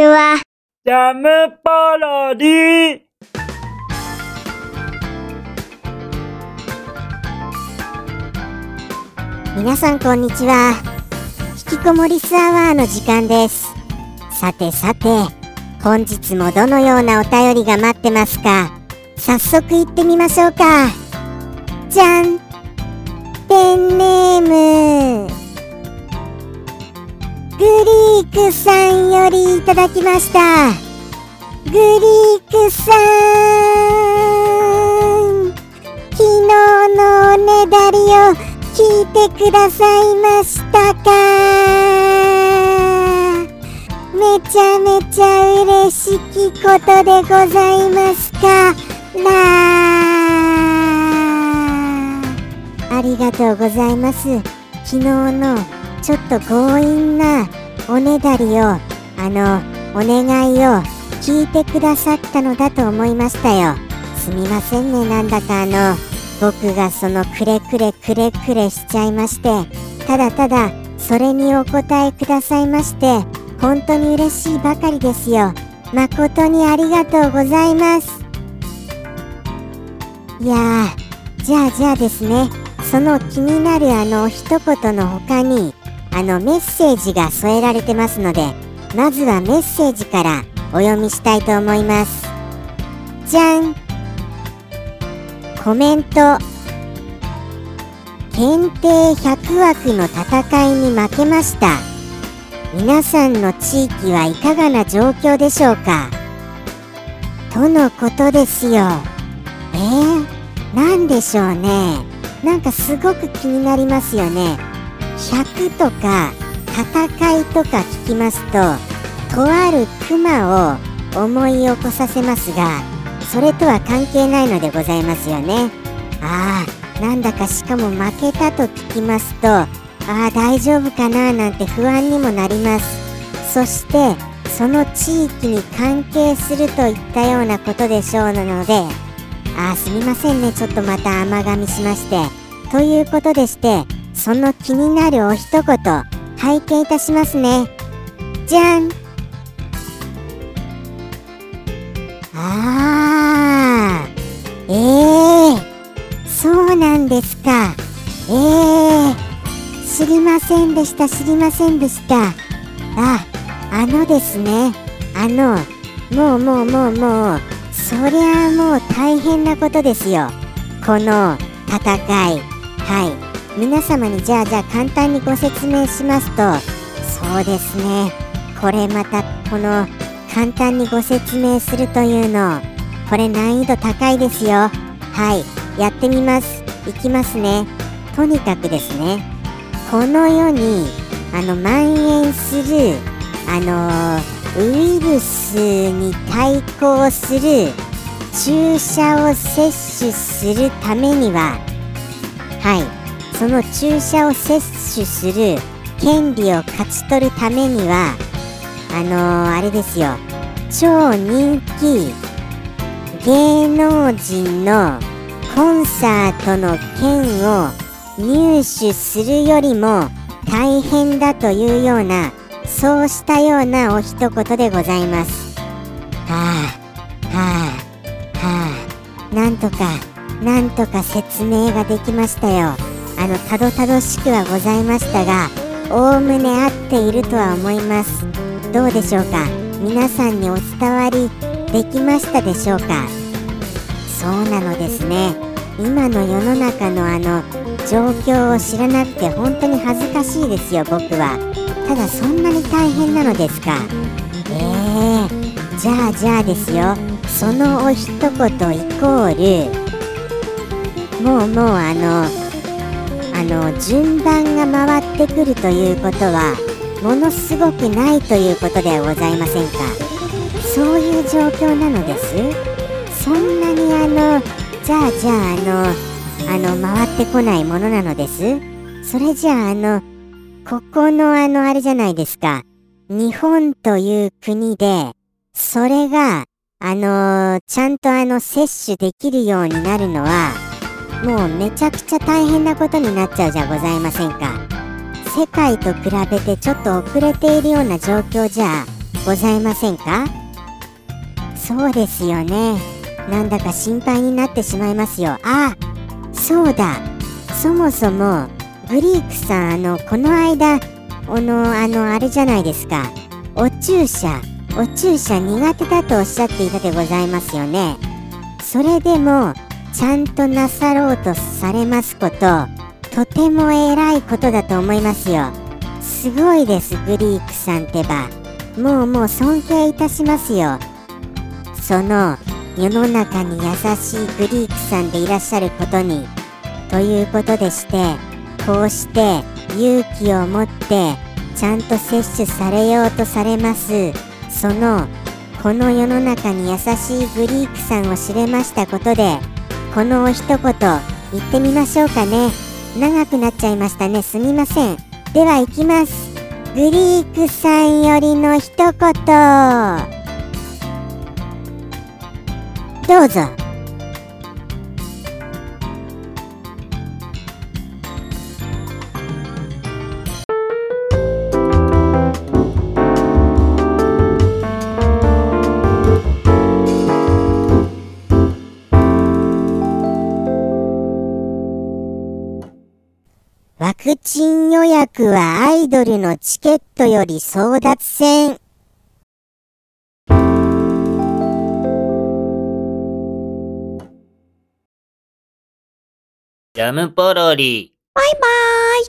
ちは。ジャムパロディ。皆さんこんにちは。引きこもりスアワーの時間です。さてさて本日もどのようなお便りが待ってますか？早速行ってみましょうか。じゃんークさんよりいただきました。グリークさん昨日のおねだりを聞いてくださいましたか？めちゃめちゃ嬉しきことでございますか？らありがとうございます。昨日のちょっと強引なおねだりをあのお願いを聞いてくださったのだと思いましたよ。すみませんね。なんだかあの僕がそのくれくれくれくれしちゃいまして。ただただそれにお答えくださいまして本当に嬉しいばかりですよ。誠にありがとうございます。いやーじゃあじゃあですね。その気になるあの一言の他にあのメッセージが添えられてますのでまずはメッセージからお読みしたいと思います。じゃん。コメント。検定100枠の戦いに負けました。皆さんの地域はいかがな状況でしょうか。とのことですよ。えー、なんでしょうね。なんかすごく気になりますよね。100とか戦いとか聞きますととあるクマを思い起こさせますがそれとは関係ないのでございますよね。ああなんだかしかも負けたと聞きますとああ大丈夫かななんて不安にもなります。そしてその地域に関係するといったようなことでしょうなのでああすみませんね。ちょっとまた甘噛みしまして。ということでしてその気になるお一言拝見いたしますね。じゃん。あー。えー、そうなんですか。えー、知りませんでした知りませんでした。ああのですね。あのもうもうもうもう。そりゃあもう大変なことですよ。この戦い。はい。皆様にじゃあじゃあ簡単にご説明しますと。そうですね。これまたこの簡単にご説明するというのこれ難易度高いですよ。はい。やってみます。いきますね。とにかくですね。この世にあの蔓延するあのウイルスに対抗する注射を接種するためにははい。その注射を接種する権利を勝ち取るためにはあのー、あれですよ。超人気芸能人のコンサートの券を入手するよりも大変だというようなそうしたようなお一言でございます。はあはあはあ。なんとかなんとか説明ができましたよ。あのたどたどしくはございましたがおおむね合っているとは思います。どうでしょうか？皆さんにお伝わりできましたでしょうか？そうなのですね。今の世の中のあの状況を知らなくて本当に恥ずかしいですよ僕は。ただそんなに大変なのですか？えー、じゃあじゃあですよ。そのお一言イコールもうもうあのあの順番が回ってくるということはものすごくないということではございませんか？そういう状況なのです？そんなにあのじゃあじゃああのあの回ってこないものなのです？それじゃああのここのあのあれじゃないですか。日本という国でそれがあの、ちゃんとあの摂取できるようになるのはもうめちゃくちゃ大変なことになっちゃうじゃございませんか。世界と比べてちょっと遅れているような状況じゃございませんか。そうですよね。なんだか心配になってしまいますよ。あそうだ。そもそもグリークさんあのこの間あのあのあれじゃないですか。お注射。お注射苦手だとおっしゃっていたでございますよね。それでもちゃんとなさろうとされますこととても偉いことだと思いますよ。すごいですグリークさんってば。もうもう尊敬いたしますよ。その世の中に優しいグリークさんでいらっしゃることにということでしてこうして勇気を持ってちゃんと接種されようとされます。そのこの世の中に優しいグリークさんを知れましたことでこの一言言ってみましょうかね。長くなっちゃいましたね。すみません。では行きます。グリークさんよりの一言。どうぞ。クチン予約はアイドルのチケットより争奪戦ジャムポロリ。バイバーイ。